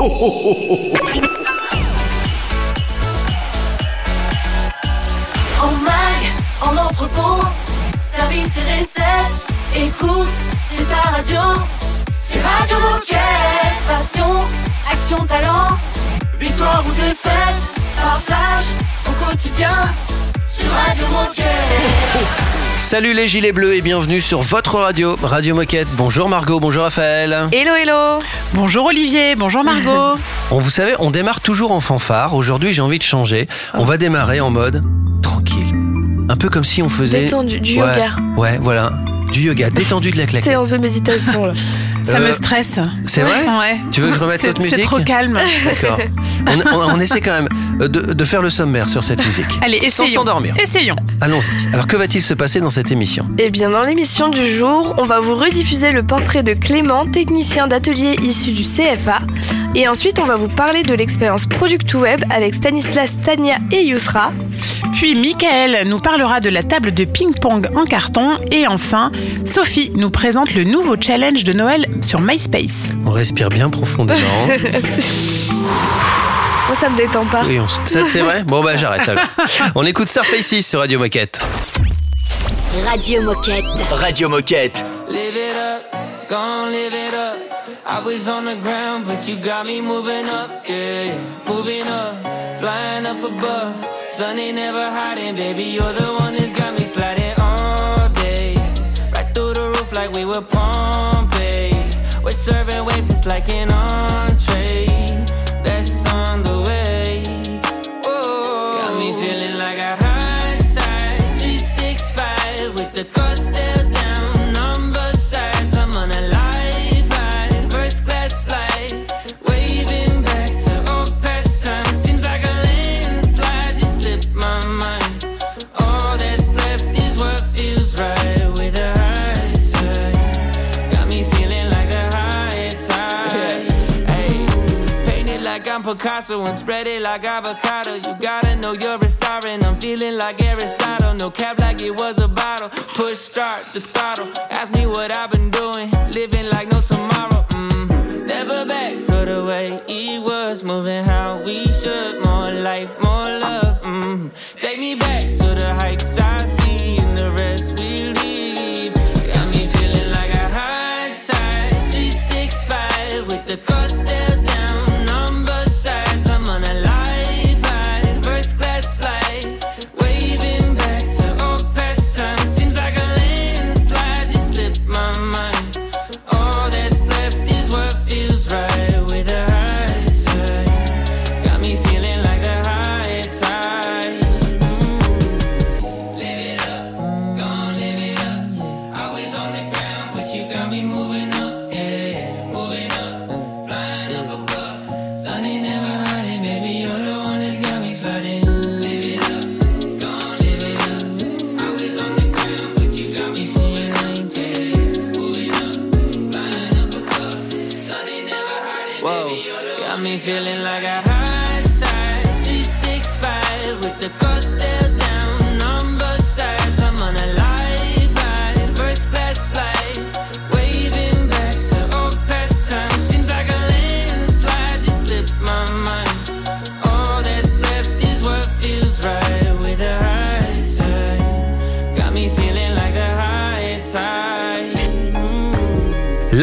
En mag, en entrepôt, service et recette. Écoute, c'est ta radio. C'est Radio Moquette. Passion, action, talent. Victoire ou défaite, partage au quotidien sur Radio Moquette. Salut les gilets bleus et bienvenue sur votre radio, Radio Moquette. Bonjour Margot, bonjour Raphaël. Hello, hello Bonjour Olivier, bonjour Margot. On, vous savez, on démarre toujours en fanfare. Aujourd'hui, j'ai envie de changer. On va démarrer en mode tranquille. Un peu comme si on faisait. Détendu, du Ouais, yoga. Ouais, voilà. Du yoga, détendu de la claquette. Séance de méditation, là. Ça Euh, me stresse. C'est vrai Ouais. Tu veux que je remette notre musique C'est trop calme. D'accord. On, on- on essaie quand même euh, de, de faire le sommaire sur cette musique. Allez, Sans essayons. s'endormir. Essayons. Allons-y. Alors, que va-t-il se passer dans cette émission? Eh bien, dans l'émission du jour, on va vous rediffuser le portrait de Clément, technicien d'atelier issu du CFA. Et ensuite, on va vous parler de l'expérience Product Web avec Stanislas, Tania et Yousra. Puis Michael nous parlera de la table de ping-pong en carton. Et enfin, Sophie nous présente le nouveau challenge de Noël sur MySpace. On respire bien profondément. Moi, ça me détend pas. Oui, on- ça c'est vrai? Bon bah j'arrête alors. On écoute Surface 6 sur Radio Moquette. Radio Moquette. Radio Moquette. Live it up, live it up. I was on the ground, but you got me moving up, yeah, moving up, flying up above. Sun ain't never hiding, baby. You're the one that's got me sliding all day, right through the roof like we were Pompeii. We're serving waves just like an entree. That's on Picasso and spread it like avocado. You gotta know you're a star, and I'm feeling like Aristotle. No cap like it was a bottle. Push start the throttle. Ask me what I've been doing, living like no tomorrow. Mm. Never back to the way it was, moving how we should. More life, more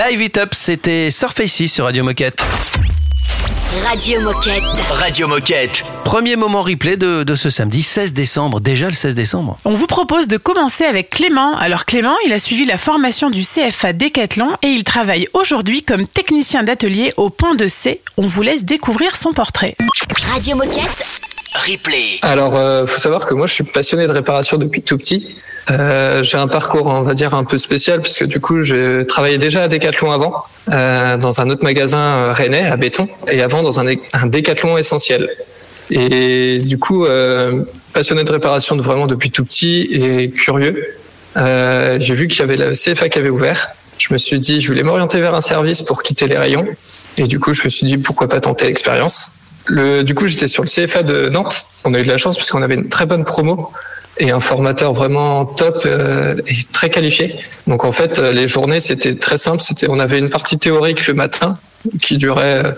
Live It Up, c'était Surface 6 sur Radio Moquette. Radio Moquette. Radio Moquette. Premier moment replay de, de ce samedi 16 décembre. Déjà le 16 décembre. On vous propose de commencer avec Clément. Alors Clément, il a suivi la formation du CFA Décathlon et il travaille aujourd'hui comme technicien d'atelier au Pont de C. On vous laisse découvrir son portrait. Radio Moquette. Replay. Alors, euh, faut savoir que moi, je suis passionné de réparation depuis tout petit. Euh, j'ai un parcours, on va dire, un peu spécial puisque du coup, j'ai travaillé déjà à Decathlon avant, euh, dans un autre magasin euh, rennais à béton, et avant dans un, un Decathlon essentiel. Et du coup, euh, passionné de réparation vraiment depuis tout petit et curieux. Euh, j'ai vu qu'il y avait le CFA qui avait ouvert. Je me suis dit, je voulais m'orienter vers un service pour quitter les rayons. Et du coup, je me suis dit, pourquoi pas tenter l'expérience. Du coup, j'étais sur le CFA de Nantes. On a eu de la chance puisqu'on avait une très bonne promo et un formateur vraiment top euh, et très qualifié. Donc en fait, euh, les journées c'était très simple. C'était, on avait une partie théorique le matin qui durait euh,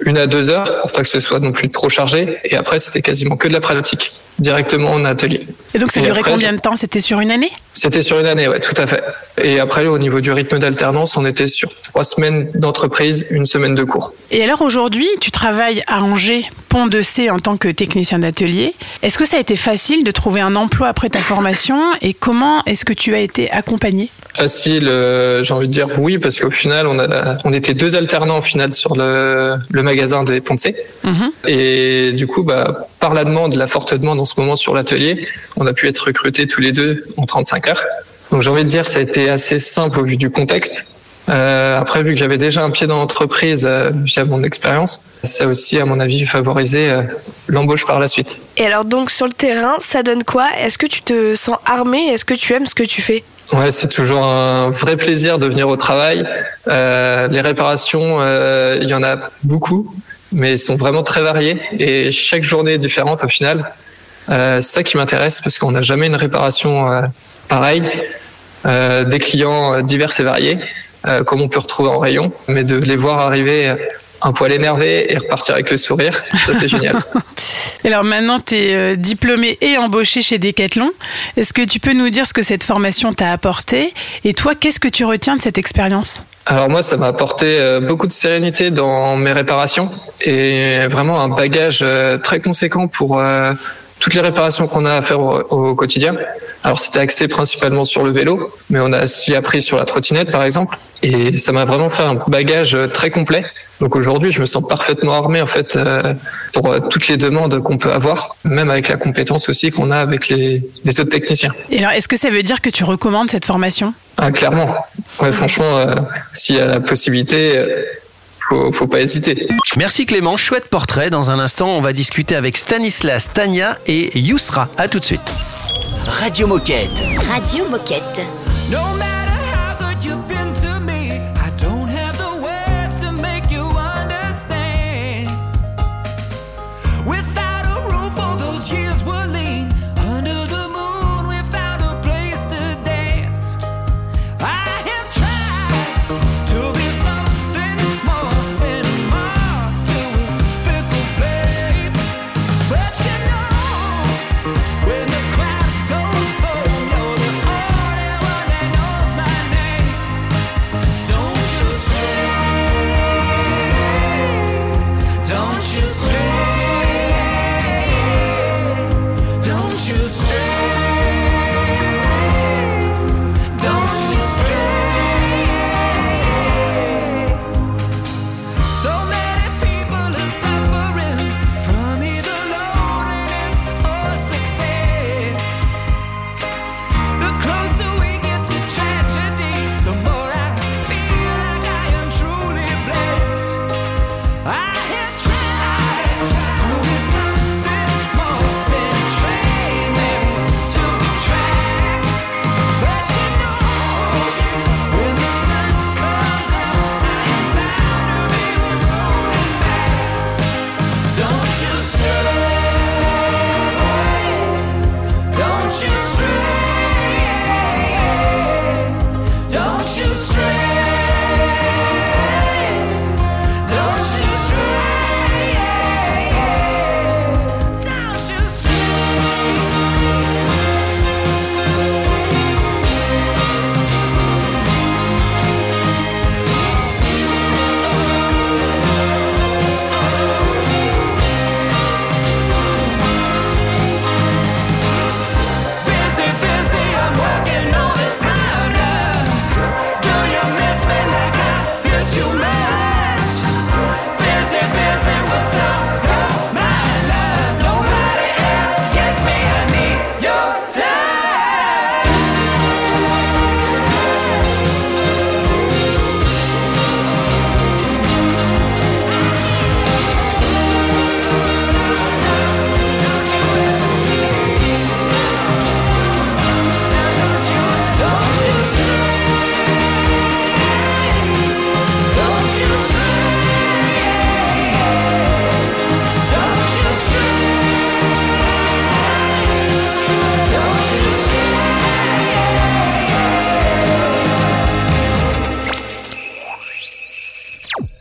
une à deux heures pour pas que ce soit non plus trop chargé. Et après, c'était quasiment que de la pratique directement en atelier. Et donc ça durait après, combien de temps? C'était sur une année? C'était sur une année, ouais, tout à fait. Et après, au niveau du rythme d'alternance, on était sur trois semaines d'entreprise, une semaine de cours. Et alors aujourd'hui, tu travailles à Angers, Pont de C en tant que technicien d'atelier. Est-ce que ça a été facile de trouver un emploi après ta formation? Et comment est-ce que tu as été accompagné Facile, euh, j'ai envie de dire oui, parce qu'au final, on, a, on était deux alternants au final sur le, le magasin de Poncé. Mhm. Et du coup, bah, par la demande, la forte demande en ce moment sur l'atelier, on a pu être recrutés tous les deux en 35 heures. Donc j'ai envie de dire, ça a été assez simple au vu du contexte. Euh, après, vu que j'avais déjà un pied dans l'entreprise euh, via mon expérience, ça a aussi, à mon avis, favorisé euh, l'embauche par la suite. Et alors donc sur le terrain, ça donne quoi? Est-ce que tu te sens armé? Est-ce que tu aimes ce que tu fais? Ouais, c'est toujours un vrai plaisir de venir au travail. Euh, les réparations, il y en a beaucoup, mais elles sont vraiment très variées et chaque journée est différente au final. Euh, c'est ça qui m'intéresse parce qu'on n'a jamais une réparation euh, pareille. Euh, des clients euh, divers et variés, euh, comme on peut retrouver en rayon, mais de les voir arriver euh, un poil énervé et repartir avec le sourire, ça c'est génial. Alors maintenant, tu es diplômé et embauché chez Decathlon. Est-ce que tu peux nous dire ce que cette formation t'a apporté? Et toi, qu'est-ce que tu retiens de cette expérience? Alors moi, ça m'a apporté euh, beaucoup de sérénité dans mes réparations et vraiment un bagage euh, très conséquent pour euh, toutes les réparations qu'on a à faire au, au quotidien. Alors c'était axé principalement sur le vélo, mais on a aussi appris sur la trottinette par exemple. Et ça m'a vraiment fait un bagage très complet. Donc aujourd'hui, je me sens parfaitement armé en fait euh, pour euh, toutes les demandes qu'on peut avoir, même avec la compétence aussi qu'on a avec les, les autres techniciens. Et alors, est-ce que ça veut dire que tu recommandes cette formation? Ah, clairement. Ouais, franchement, euh, s'il y a la possibilité, faut, faut pas hésiter. Merci Clément, chouette portrait. Dans un instant, on va discuter avec Stanislas, Tania et Yousra. À tout de suite. Radio Moquette. Radio Moquette. No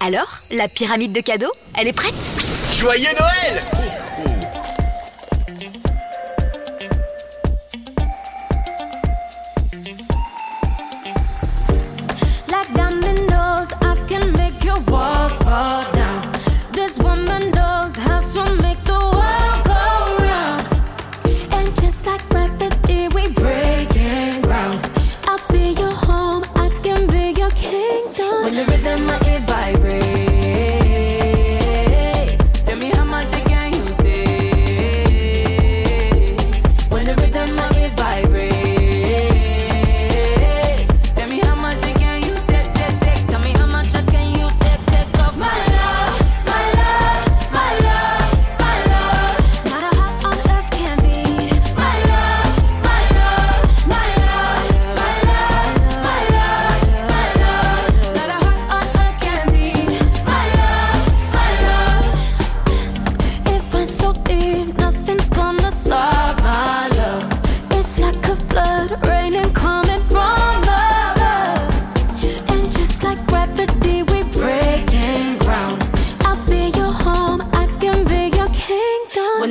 Alors, la pyramide de cadeaux, elle est prête? Joyeux Noël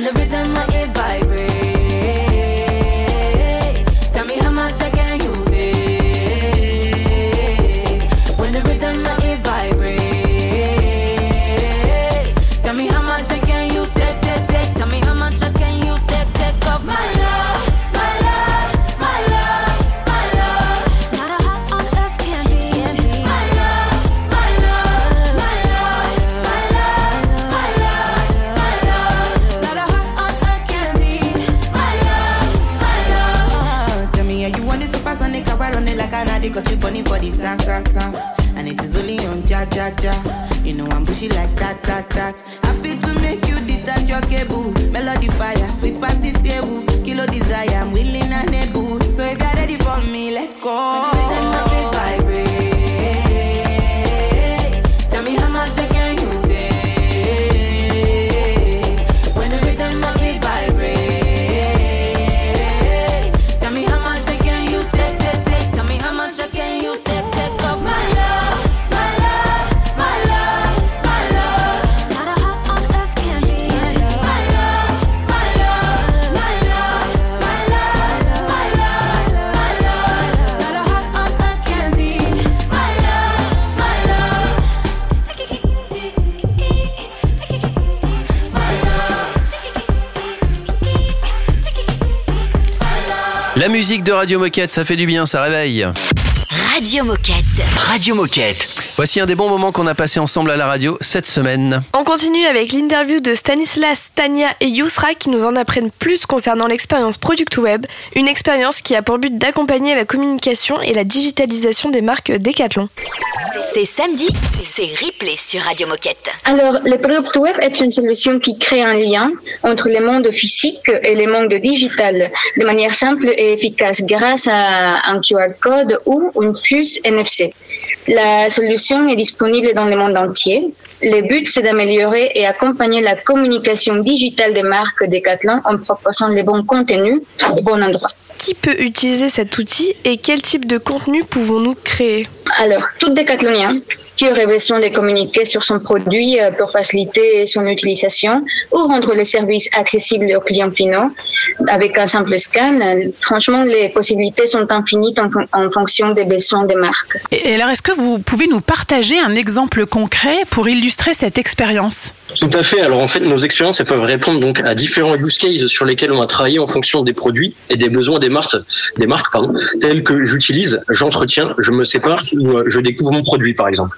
the rhythm of it vibrate, musique de Radio Moquette, ça fait du bien, ça réveille. Radio Moquette. Radio Moquette. Voici un des bons moments qu'on a passé ensemble à la radio cette semaine. On continue avec l'interview de Stanislas, Tania et Yousra qui nous en apprennent plus concernant l'expérience Product Web, une expérience qui a pour but d'accompagner la communication et la digitalisation des marques Decathlon. C'est samedi, c'est replay sur Radio Moquette. Alors, le Product Web est une solution qui crée un lien entre le monde physique et le monde digital de manière simple et efficace grâce à un QR code ou une puce NFC. La solution est disponible dans le monde entier. Le but, c'est d'améliorer et accompagner la communication digitale des marques Decathlon en proposant les bons contenus au bon endroit. Qui peut utiliser cet outil et quel type de contenu pouvons-nous créer? Alors, tout décathlonien aurait besoin de communiquer sur son produit euh, pour faciliter son utilisation ou rendre les services accessibles aux clients finaux avec un simple scan, euh, franchement, les possibilités sont infinies en, en fonction des besoins des marques. Et alors, est-ce que vous pouvez nous partager un exemple concret pour illustrer cette expérience? Tout à fait. Alors en fait, nos expériences elles peuvent répondre donc à différents use cases sur lesquels on a travaillé en fonction des produits et des besoins des marques, des marques pardon, tels que j'utilise, j'entretiens, je me sépare ou euh, je découvre mon produit par exemple.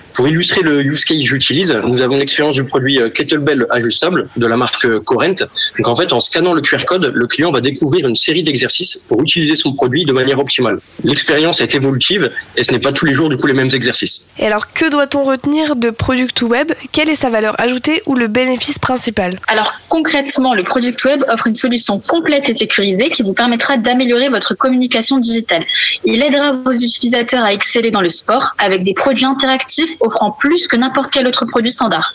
Pour illustrer le use case que j'utilise, nous avons l'expérience du produit euh, Kettlebell ajustable de la marque euh, Corent. Donc en fait, en scannant le QR code, le client va découvrir une série d'exercices pour utiliser son produit de manière optimale. L'expérience est évolutive et ce n'est pas tous les jours du coup les mêmes exercices. Et alors, que doit-on retenir de Product Web? Quelle est sa valeur ajoutée ou le bénéfice principal? Alors concrètement, le Product Web offre une solution complète et sécurisée qui vous permettra d'améliorer votre communication digitale. Il aidera vos utilisateurs à exceller dans le sport avec des produits interactifs plus que n'importe quel autre produit standard.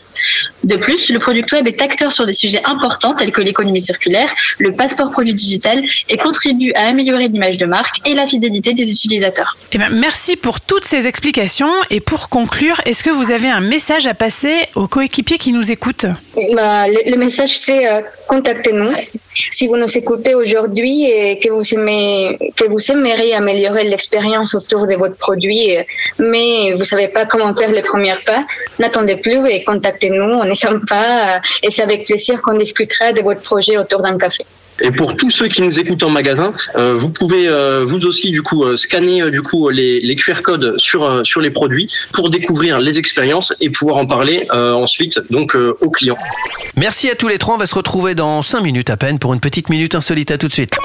De plus, le Product Web est acteur sur des sujets importants tels que l'économie circulaire, le passeport produit digital et contribue à améliorer l'image de marque et la fidélité des utilisateurs. Eh ben, merci pour toutes ces explications. Et pour conclure, est-ce que vous avez un message à passer aux coéquipiers qui nous écoutent? Bah, le, le message, c'est euh, contactez-nous. Si vous nous écoutez aujourd'hui et que vous, aimez, que vous aimeriez améliorer l'expérience autour de votre produit, euh, mais vous savez pas comment faire les premiers pas, n'attendez plus et contactez-nous. On est sympa euh, et c'est avec plaisir qu'on discutera de votre projet autour d'un café. Et pour tous ceux qui nous écoutent en magasin, euh, vous pouvez euh, vous aussi du coup euh, scanner euh, du coup les, les QR codes sur euh, sur les produits pour découvrir les expériences et pouvoir en parler euh, ensuite donc euh, aux clients. Merci à tous les trois. On va se retrouver dans 5 minutes à peine pour une petite minute insolite. À tout de suite.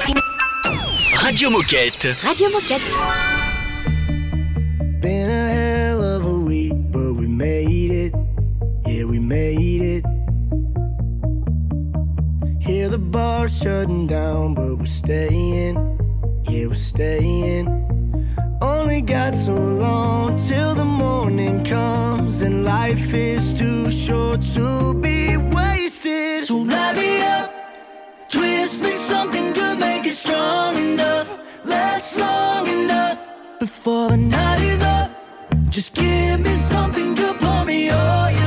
Radio Moquette. Radio Moquette. Been a hell of a week, but we made it. Yeah, we made it. Hear the bar shutting down, but we're staying. Yeah, we're staying. Only got so long till the morning comes, and life is too short to be wasted. So light me up, twist me something good, make it strong enough, last long enough before the night is up. Just give me something good, pour me all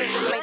all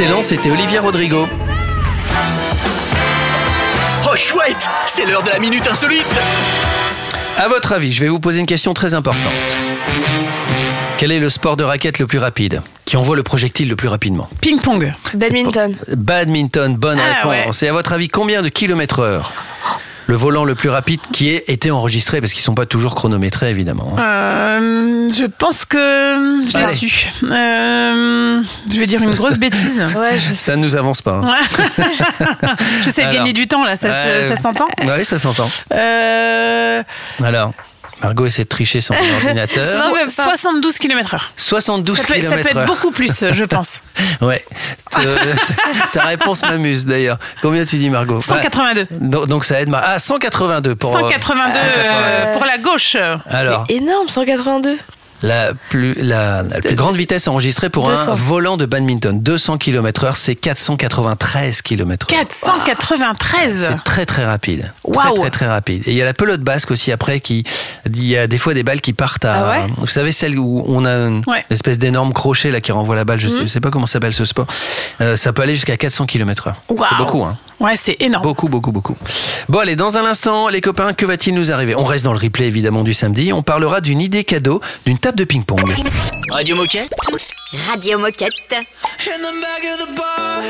Excellent, c'était Olivier Rodrigo. Oh chouette, c'est l'heure de la minute insolite. À votre avis, je vais vous poser une question très importante. Quel est le sport de raquette le plus rapide Qui envoie le projectile le plus rapidement? Ping-pong. Badminton. Badminton, bonne Ah, réponse. Et à votre avis, combien de kilomètres heure le volant le plus rapide qui ait été enregistré Parce qu'ils ne sont pas toujours chronométrés, évidemment. hein. Euh, je pense que je l'ai su. Euh, je vais dire une grosse bêtise. Ouais, je Ça ne nous avance pas. hein. J'essaie de gagner du temps là, ça, se- Ouais. ça s'entend. Oui, ça s'entend. Euh, Alors, Margot essaie de tricher son ordinateur. non, même pas. 72 km/h. 72 Ça peut, ça peut être beaucoup plus, je pense. Ouais. Euh, Ta réponse m'amuse d'ailleurs. Combien tu dis, Margot? 182. Ouais. Donc, donc ça aide. Mar- Ah, 182 pour. euh, 182 182. euh, pour la gauche. Alors, Énorme, 182. La plus, la, la plus grande vitesse enregistrée pour un 200. volant de badminton, 200 km/h, c'est 493 km/h. 493. C'est très très rapide. Très Waouh. très très rapide. Et il y a la pelote basque aussi après qui, il y a des fois des balles qui partent à, Ah ouais vous savez celle où on a une Ouais. espèce d'énorme crochet là qui renvoie la balle. Je, Mhm. sais, pas comment s'appelle ce sport. Euh, ça peut aller jusqu'à 400 km/h. C'est beaucoup hein. Ouais, c'est énorme. Beaucoup, beaucoup, beaucoup. Bon, allez, dans un instant, les copains, que va-t-il nous arriver? On reste dans le replay, évidemment, du samedi. On parlera d'une idée cadeau, d'une table de ping-pong. Radio Moquette Radio Moquette. In the back of the bar,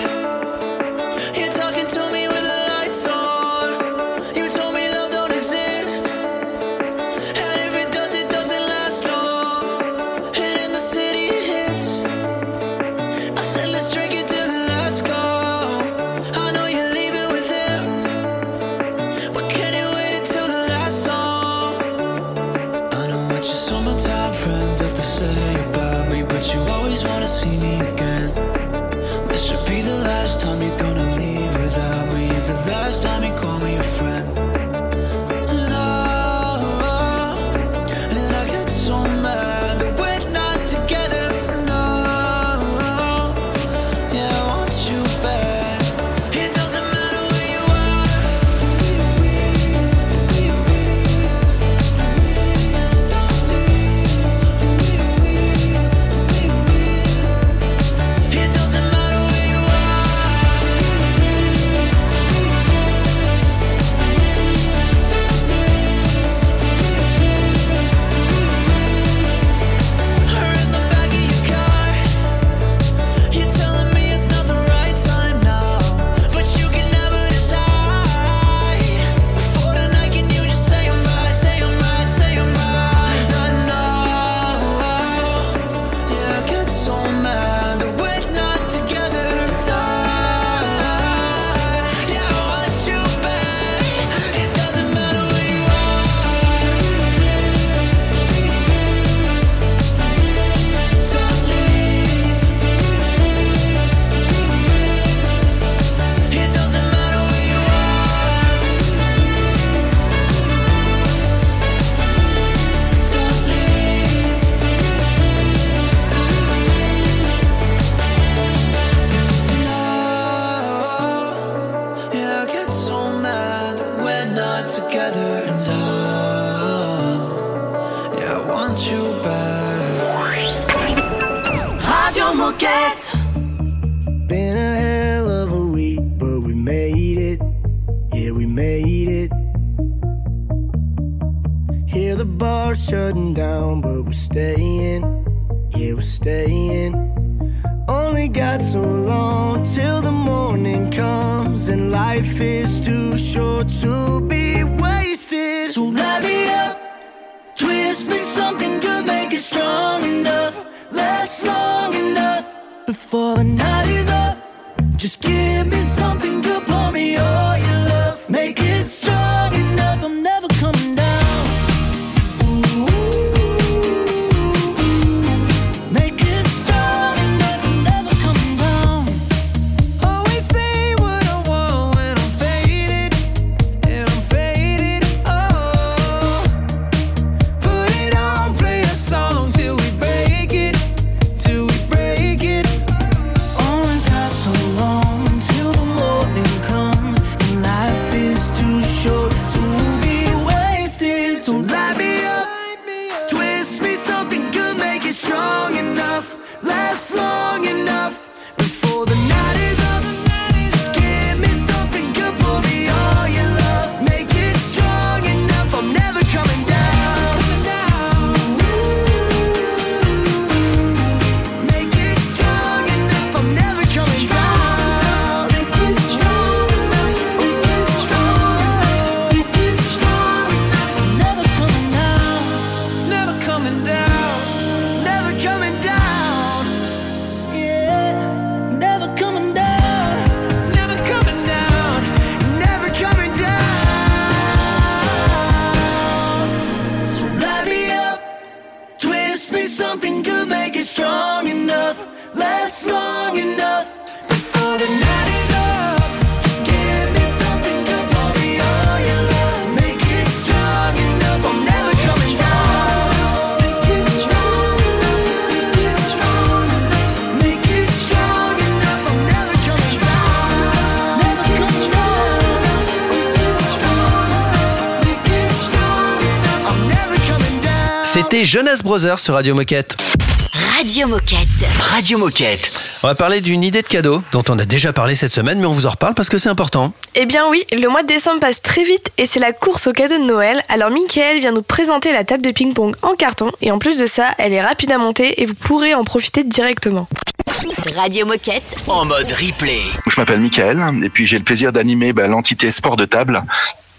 Brothers sur Radio Moquette. Radio Moquette. Radio Moquette. On va parler d'une idée de cadeau dont on a déjà parlé cette semaine, mais on vous en reparle parce que c'est important. Eh bien oui, le mois de décembre passe très vite et c'est la course aux cadeaux de Noël. Alors Mickaël vient nous présenter la table de ping-pong en carton et en plus de ça, elle est rapide à monter et vous pourrez en profiter directement. Radio Moquette. En mode replay. Je m'appelle Michael et puis j'ai le plaisir d'animer bah, l'entité sport de table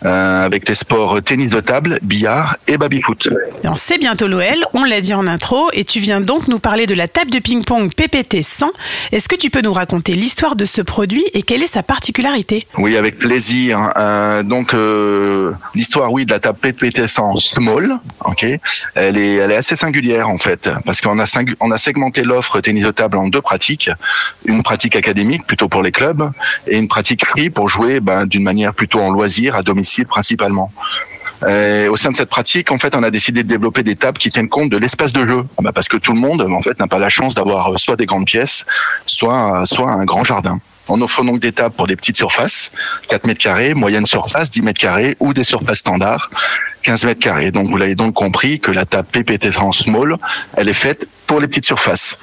euh, avec les sports tennis de table, billard et baby-foot. C'est bientôt Noël, on l'a dit en intro, et tu viens donc nous parler de la table de ping-pong PPT 100. Est-ce que tu peux nous raconter l'histoire de ce produit et quelle est sa particularité? Oui, avec plaisir. Euh, donc euh, l'histoire, oui, de la table PPT 100 small, ok. Elle est, elle est assez singulière en fait, parce qu'on a on a segmenté l'offre tennis de table en deux pratiques, une pratique académique plutôt pour les clubs et une pratique free pour jouer ben, d'une manière plutôt en loisir à domicile principalement. Au sein de cette pratique, en fait, on a décidé de développer des tables qui tiennent compte de l'espace de jeu, Ah bah, parce que tout le monde, en fait, n'a pas la chance d'avoir euh, soit des grandes pièces, soit, soit un grand jardin. On offre donc des tables pour des petites surfaces, 4 mètres carrés, moyenne surface, 10 mètres carrés, ou des surfaces standards, 15 mètres carrés. Donc vous l'avez donc compris que la table PPT en small, elle est faite pour les petites surfaces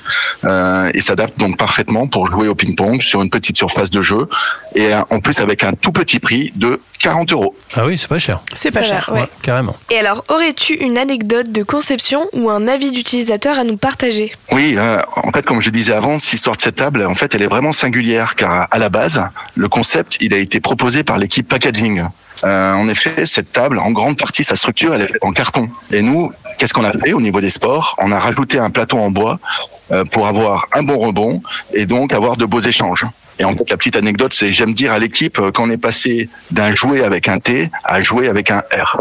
euh, et s'adapte donc parfaitement pour jouer au ping-pong sur une petite surface de jeu et en plus avec un tout petit prix de 40 euros. Ah oui, c'est pas cher. C'est pas cher. ouais. Carrément. Et alors, aurais-tu une anecdote de conception ou un avis d'utilisateur à nous partager? Oui, euh, en fait, comme je disais avant, l'histoire de cette table, en fait, elle est vraiment singulière car à la base, le concept, il a été proposé par l'équipe packaging. Euh, en effet, cette table, en grande partie, sa structure, elle est faite en carton. Et nous, qu'est-ce qu'on a fait au niveau des sports? On a rajouté un plateau en bois euh, pour avoir un bon rebond et donc avoir de beaux échanges. Et en fait, la petite anecdote, c'est j'aime dire à l'équipe euh, qu'on est passé d'un jouet avec un T à jouer avec un R.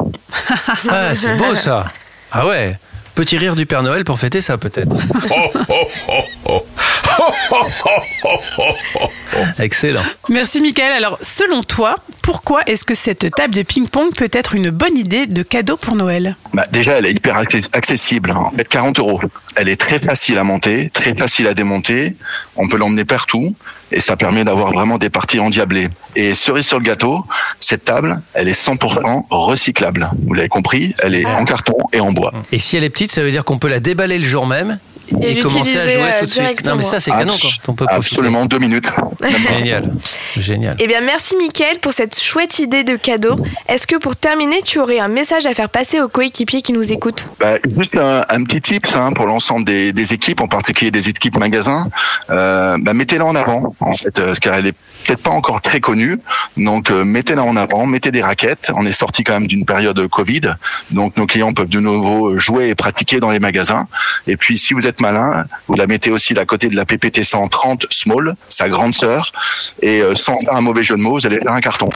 Ah, c'est beau ça. Ah ouais. Petit rire du Père Noël pour fêter ça peut-être. Excellent. Merci Michael. Alors, selon toi, pourquoi est-ce que cette table de ping-pong peut être une bonne idée de cadeau pour Noël? Bah, déjà, elle est hyper access- accessible. hein. Elle fait 40 euros. Elle est très facile à monter, très facile à démonter. On peut l'emmener partout. et ça permet d'avoir vraiment des parties endiablées. Et cerise sur le gâteau, cette table, elle est 100% recyclable. Vous l'avez compris, elle est en carton et en bois. Et si elle est petite, ça veut dire qu'on peut la déballer le jour même et, Et commencer à jouer euh, tout de suite. directement. Non, mais ça, c'est canon quand on peut profiter. Absolument, deux minutes. Génial. Génial. Eh bien, merci Mickaël pour cette chouette idée de cadeau. Est-ce que pour terminer, tu aurais un message à faire passer aux coéquipiers qui nous écoutent? Bah, juste un, un petit tips hein, pour l'ensemble des, des équipes, en particulier des équipes magasins. Euh, bah, mettez-la en avant, en fait, euh, car elle est peut-être pas encore très connue. Donc, euh, mettez-la en avant, mettez des raquettes. On est sorti quand même d'une période Covid, donc nos clients peuvent de nouveau jouer et pratiquer dans les magasins. Et puis, si vous êtes malin, vous la mettez aussi à côté de la PPT 130 Small, sa grande sœur, et euh, sans faire un mauvais jeu de mots, vous allez faire un carton.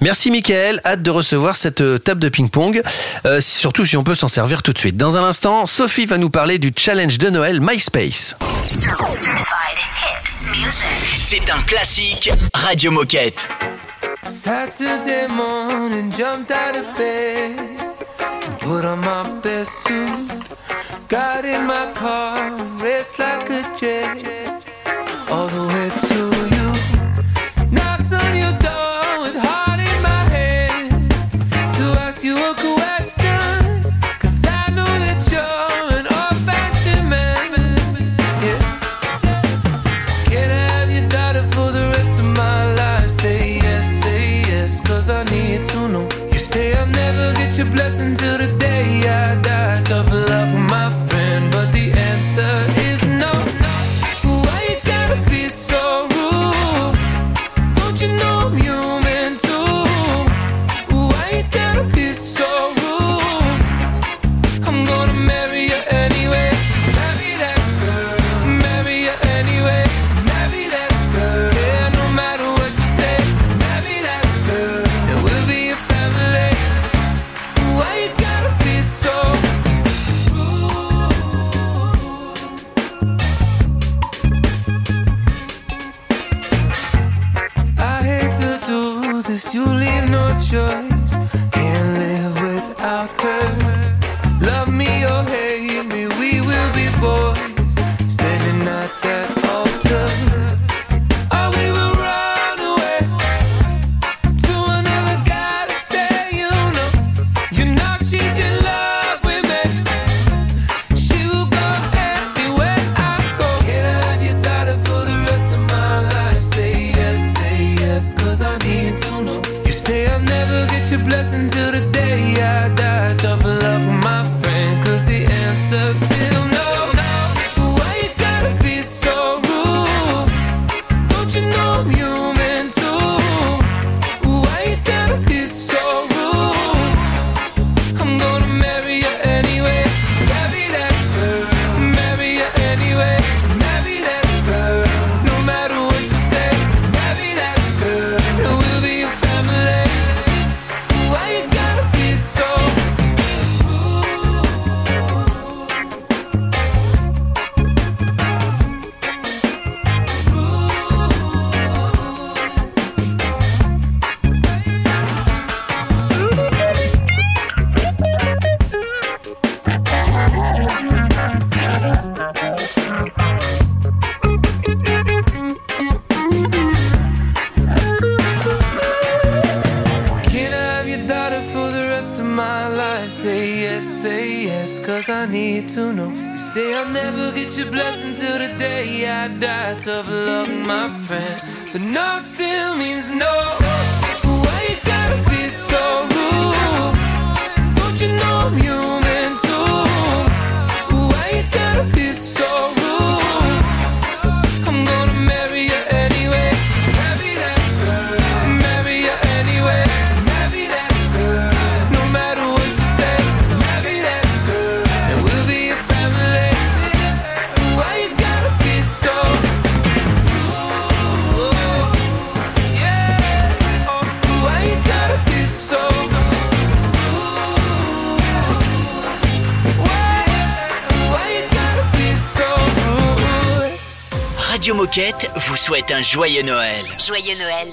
Merci Mickaël, hâte de recevoir cette euh, table de ping-pong, euh, surtout si on peut s'en servir tout de suite. Dans un instant, Sophie va nous parler du challenge de Noël MySpace. C'est un classique Radio Moquette. Saturday morning, jumped out of bed and put on my best suit. Got in my car, raced like a jet all the way to yes, say yes, cause I need to know. You say I'll never get your blessing till the day I die. Tough luck, my friend. But no still means no. Why you gotta be so rude? Don't you know I'm human Vous souhaite un joyeux Noël. Joyeux Noël.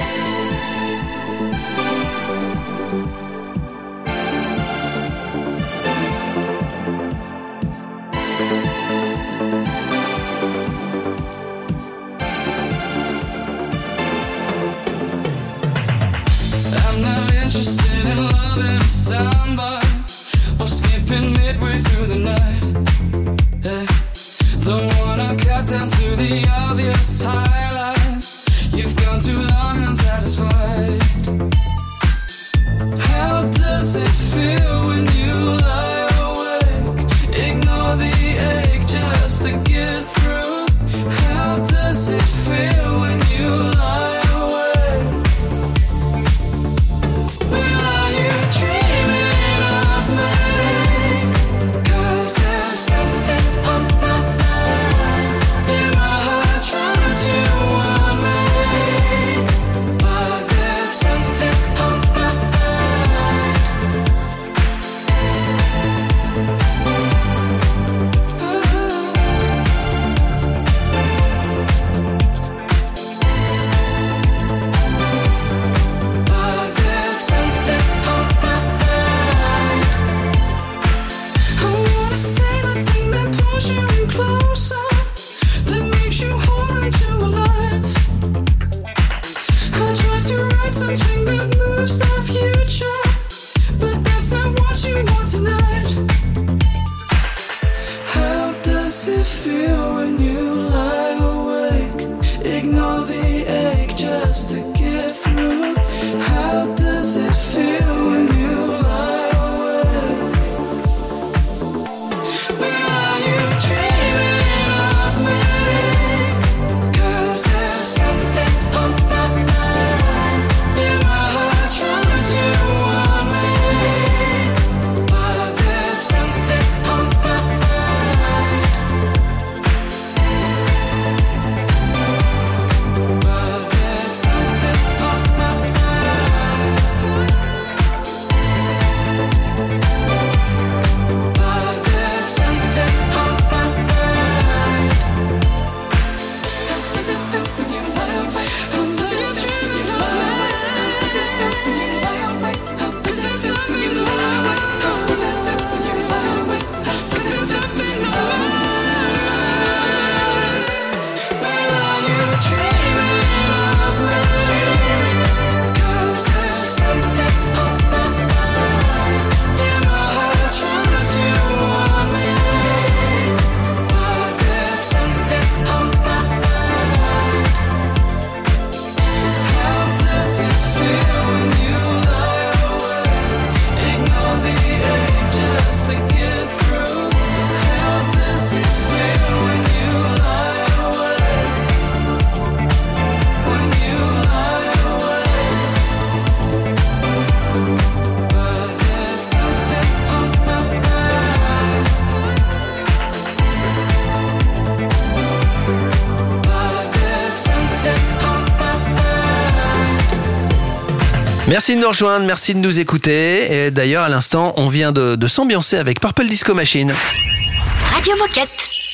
Merci de nous rejoindre, merci de nous écouter. Et d'ailleurs, à l'instant, on vient de, de s'ambiancer avec Purple Disco Machine. Radio Moquette.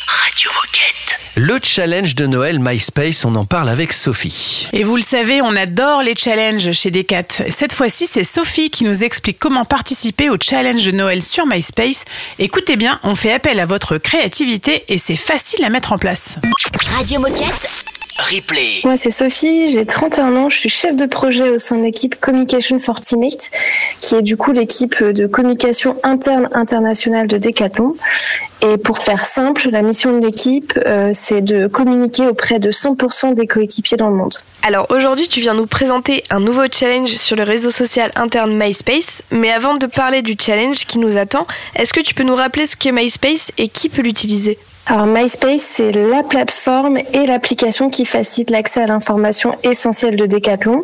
Radio Moquette. Le challenge de Noël MySpace, on en parle avec Sophie. Et vous le savez, on adore les challenges chez Decat. Cette fois-ci, c'est Sophie qui nous explique comment participer au challenge de Noël sur MySpace. Écoutez bien, on fait appel à votre créativité et c'est facile à mettre en place. Radio Moquette. Moi, c'est Sophie, j'ai 31 ans, je suis chef de projet au sein de l'équipe Communication for Teammates, qui est du coup l'équipe de communication interne internationale de Decathlon. Et pour faire simple, la mission de l'équipe, euh, c'est de communiquer auprès de 100% des coéquipiers dans le monde. Alors aujourd'hui, tu viens nous présenter un nouveau challenge sur le réseau social interne MySpace. Mais avant de parler du challenge qui nous attend, est-ce que tu peux nous rappeler ce qu'est MySpace et qui peut l'utiliser? Alors MySpace, c'est la plateforme et l'application qui facilite l'accès à l'information essentielle de Decathlon,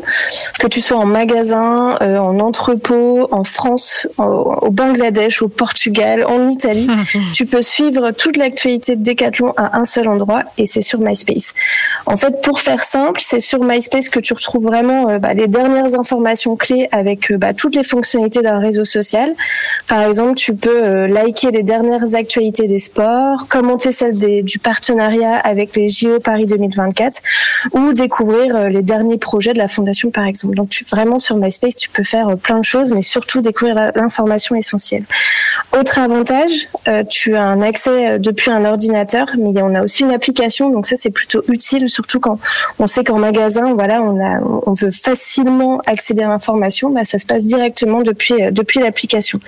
que tu sois en magasin, euh, en entrepôt, en France, au, au Bangladesh, au Portugal, en Italie. tu peux suivre toute l'actualité de Decathlon à un seul endroit et c'est sur MySpace. En fait, pour faire simple, c'est sur MySpace que tu retrouves vraiment euh, bah, les dernières informations clés avec euh, bah, toutes les fonctionnalités d'un réseau social. Par exemple, tu peux euh, liker les dernières actualités des sports, commenter celles des- du partenariat avec les JO Paris 2024 ou découvrir les derniers projets de la fondation, par exemple. Donc, vraiment sur MySpace, tu peux faire plein de choses, mais surtout découvrir l'information essentielle. Autre avantage, tu as un accès euh, depuis un ordinateur, mais on a aussi une application, donc ça c'est plutôt utile, surtout quand on sait qu'en magasin, voilà, on veut facilement accéder à l'information, bah, ça se passe directement depuis euh, depuis l'application.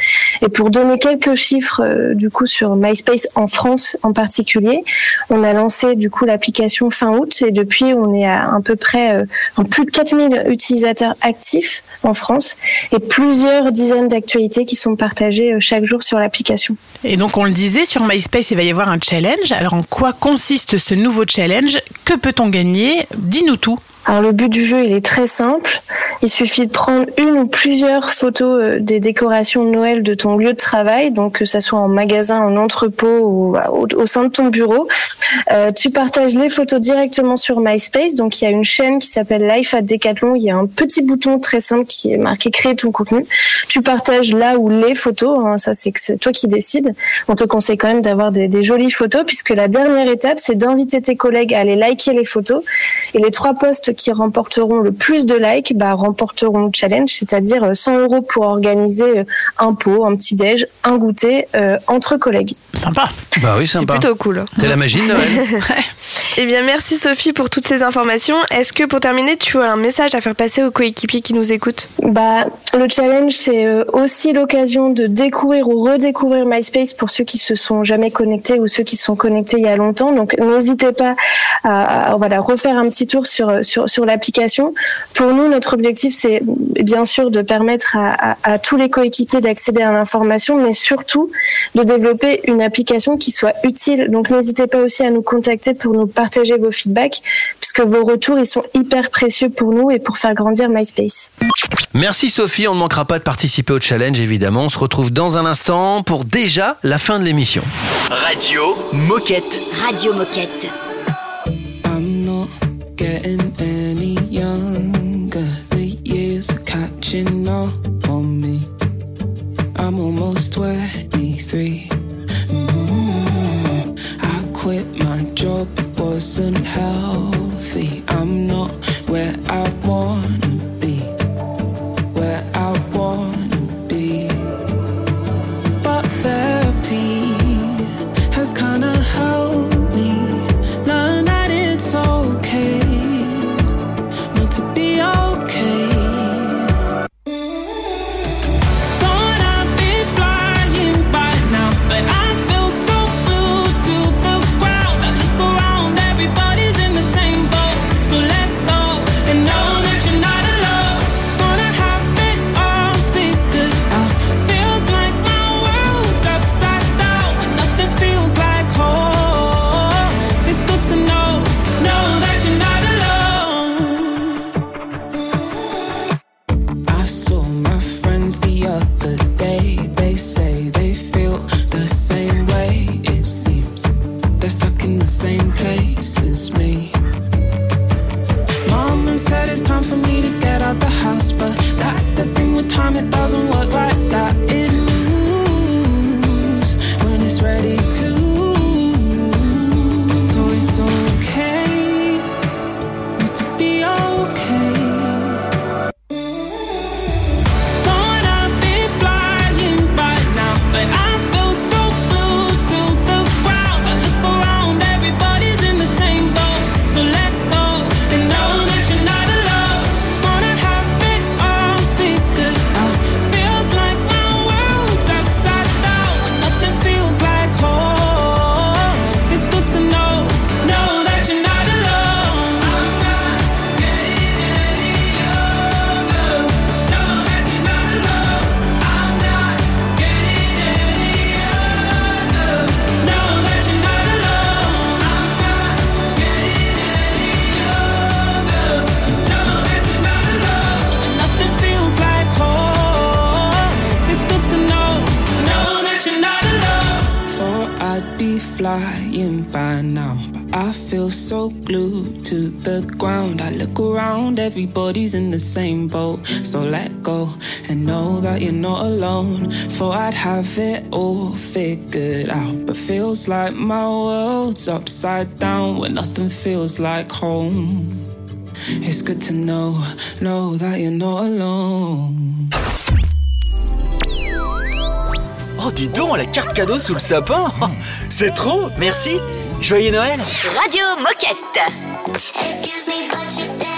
Et pour donner quelques chiffres, euh, du coup sur MySpace en France en particulier, on a lancé du coup l'application fin août et depuis on est à à peu près euh, plus de 4000 utilisateurs actifs en France et plusieurs dizaines d'actualités qui sont partagées chaque jour sur l'application. Et donc on le disait, sur MySpace, il va y avoir un challenge. Alors en quoi consiste ce nouveau challenge? Que peut-on gagner? Dis-nous tout. Alors le but du jeu, il est très simple. Il suffit de prendre une ou plusieurs photos euh, des décorations de Noël de ton lieu de travail, donc que ça soit en magasin, en entrepôt ou euh, au, sein de ton bureau. Euh, tu partages les photos directement sur MySpace. Donc il y a une chaîne qui s'appelle Life at Decathlon. Il y a un petit bouton très simple qui est marqué créer ton contenu. Tu partages là où les photos. hein, ça c'est toi qui décides. On te conseille quand même d'avoir des, des jolies photos puisque la dernière étape c'est d'inviter tes collègues à aller liker les photos. Et les trois posts qui remporteront le plus de likes bah, remporteront le challenge, c'est-à-dire euh, 100 euros pour organiser euh, un pot, un petit déj, un goûter euh, entre collègues. Sympa. Bah oui, sympa. plutôt cool. C'est la magie de Noël. Eh bien, merci Sophie pour toutes ces informations. Est-ce que pour terminer, tu as un message à faire passer aux coéquipiers qui nous écoutent? Bah, le challenge, c'est euh, aussi l'occasion de découvrir ou redécouvrir MySpace pour ceux qui se sont jamais connectés ou ceux qui se sont connectés il y a longtemps. Donc, n'hésitez pas à, à, voilà refaire un petit tour sur euh, sur sur l'application. Pour nous, notre objectif, c'est bien sûr de permettre à, à, à tous les coéquipiers d'accéder à l'information, mais surtout de développer une application qui soit utile. Donc, n'hésitez pas aussi à nous contacter pour nous partager vos feedbacks, puisque vos retours, ils sont hyper précieux pour nous et pour faire grandir MySpace. Merci Sophie, on ne manquera pas de participer au challenge évidemment. On se retrouve dans un instant pour déjà la fin de l'émission. Radio Moquette. Radio Moquette. Getting any younger. The years are catching up on me. I'm almost 23. Mm. I quit my job, wasn't healthy. I'm not where I wanna It's time for me to get out the house, but that's the thing with time, it doesn't work like that. It moves when it's ready to. The ground. I look around, everybody's in the same boat. So let go and know that you're not alone. Thought I'd have it all figured out, but feels like my world's upside down when nothing feels like home. It's good to know, know that you're not alone. Oh, dis donc, la carte cadeau sous le sapin C'est trop Merci Joyeux Noël Radio Moquette. Excuse me, but you're standing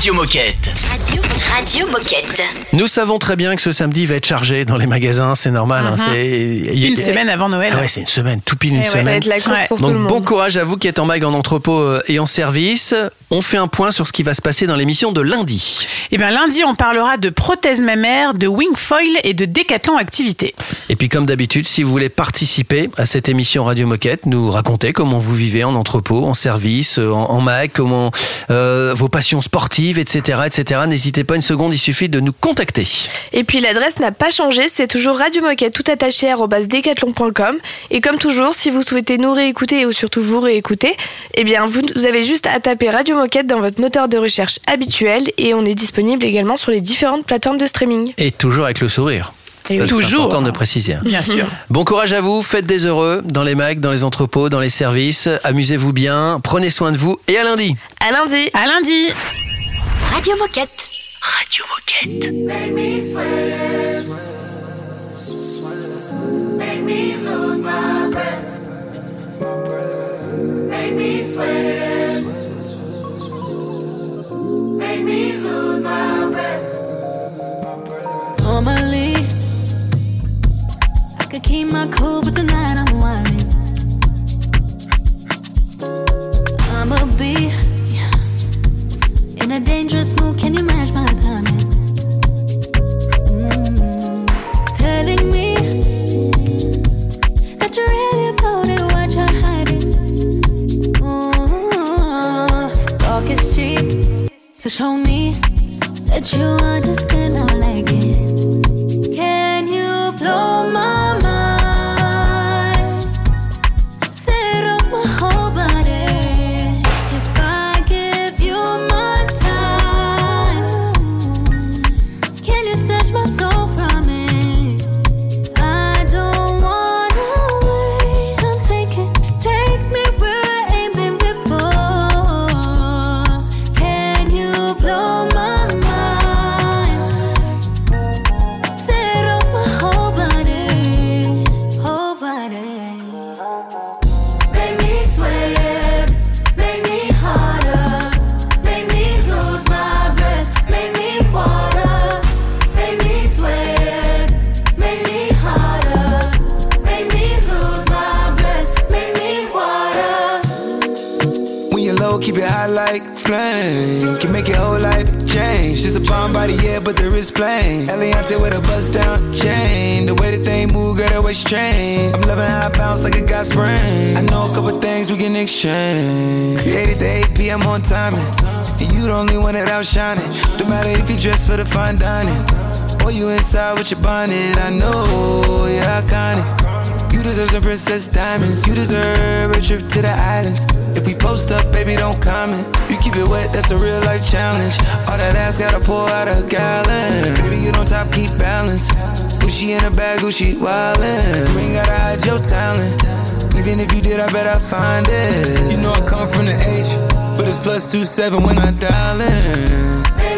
Radio Moquette. Radio, Moquette. Nous savons très bien que ce samedi va être chargé dans les magasins, c'est normal. hein, Mhm. c'est- Une semaine avant Noël. Ah ouais, c'est une semaine, tout pile une ouais. semaine. Ça va être la course pour tout Donc monde. bon courage à vous qui êtes en mag, en entrepôt euh, et en service. On fait un point sur ce qui va se passer dans l'émission de lundi. Eh bien, lundi, on parlera de prothèses mammaires, de wingfoil et de décathlon activité. Et puis comme d'habitude, si vous voulez participer à cette émission Radio Moquette, nous raconter comment vous vivez en entrepôt, en service, euh, en, en mag, comment euh, vos passions sportives, etc., etc. N'hésitez pas une seconde, il suffit de nous contacter. Et puis l'adresse n'a pas changé, c'est toujours Radio Moquette tout attaché arobase decathlon.com. Et comme toujours, si vous souhaitez nous réécouter ou surtout vous réécouter, eh bien vous, vous avez juste à taper Radio Moquette dans votre moteur de recherche habituel et on est disponible également sur les différentes plateformes de streaming. Et toujours avec le sourire. C'est toujours. important de préciser. hein. Bien sûr. Bon courage à vous, faites des heureux dans les mags, dans les entrepôts, dans les services. Amusez-vous bien, prenez soin de vous et à lundi. À lundi. À lundi. Radio Moquette. Radio Moquette. Created the 8pm on timing. And you the only one that outshine it. do matter if you dress for the fine dining. Or you inside with your bonnet. I know you're iconic. You deserve some princess diamonds. You deserve a trip to the islands. If we post up, baby, don't comment. You keep it wet, that's a real life challenge. All that ass gotta pour out a gallon. Baby, you don't top, keep balance. Gucci in a bag, Gucci wildin'. You ain't gotta hide your talent. Even if you did, I bet I find it. You know I come from the H, but it's plus two seven when I dial in.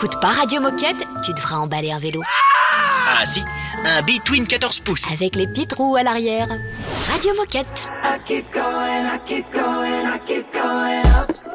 n'écoutes pas Radio Moquette, tu devras emballer un vélo. Ah, ah si, un B-twin 14 pouces. Avec les petites roues à l'arrière. Radio Moquette. I keep going, I keep going, I keep going up.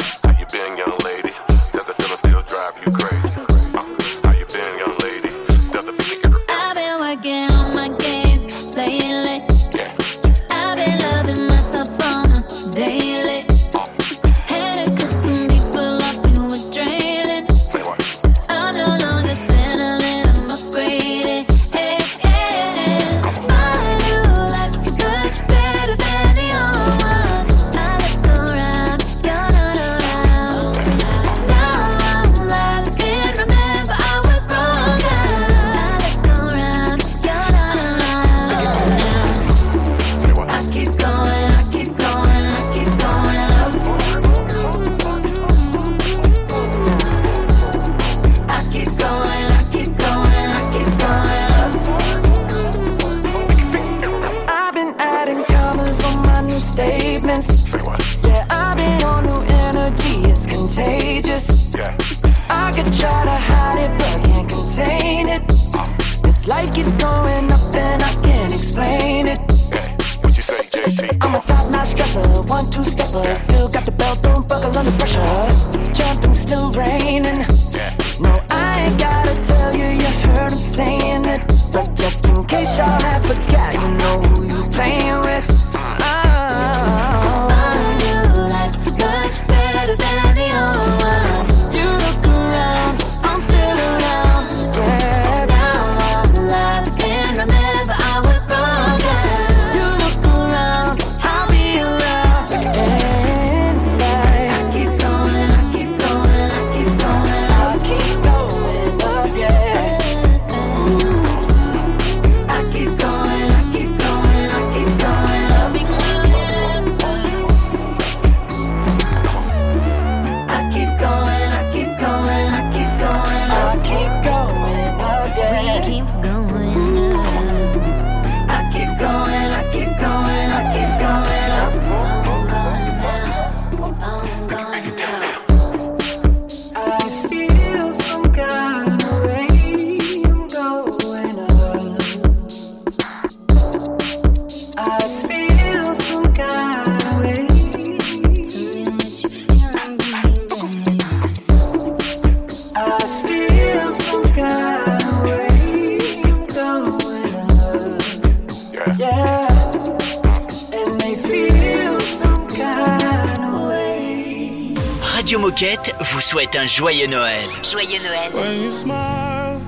souhaite un joyeux Noël. Joyeux Noël. When you smile,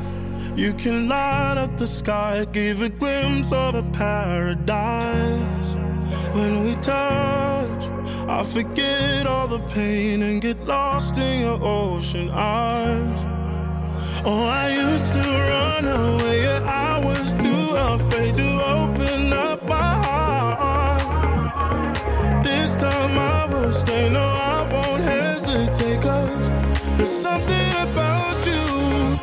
you can light up the sky, give a glimpse of a paradise. When we touch, I forget all the pain and get lost in your ocean eyes. Oh, I used to run away, I was too afraid to there's something about you.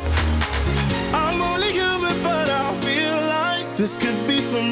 I'm only human, but I feel like this could be some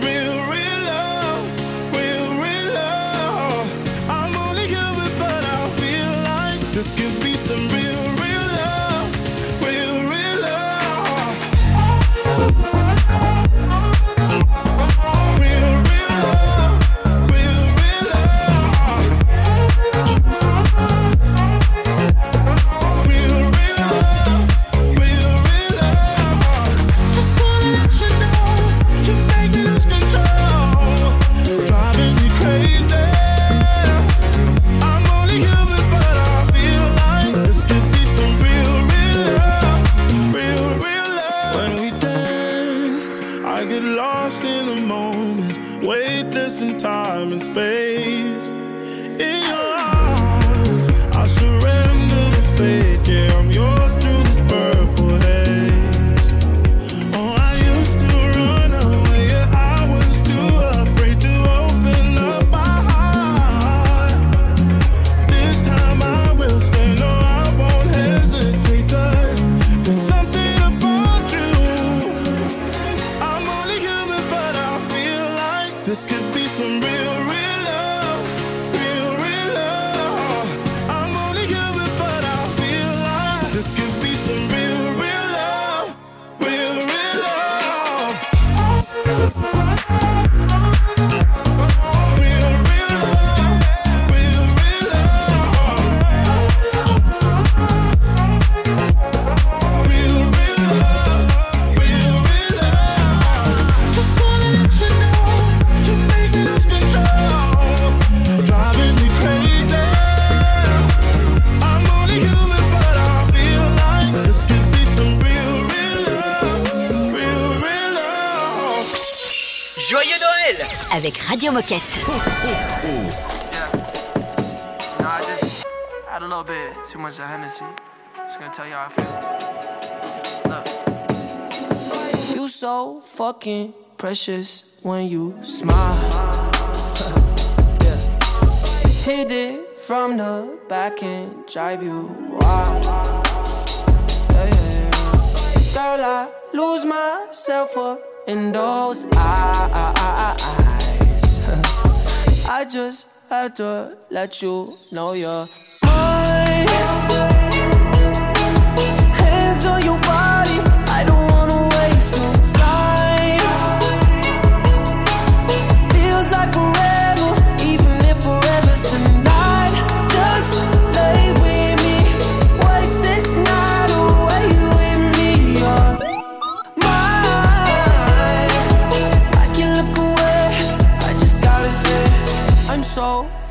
time and space. Radio Moquette. No, I just had a little bit too much of Hennessy. Just gonna tell you how I feel. Look. You so fucking precious when you smile. yeah. Hit it from the back and drive you wild. Yeah, yeah, yeah. Girl, I lose myself up in those eyes. Just had to let you know you're mine.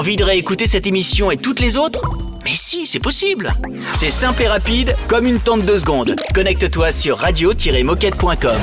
Envie de réécouter cette émission et toutes les autres Mais si, c'est possible C'est simple et rapide, comme une tente de secondes. Connecte-toi sur radio-moquette.com.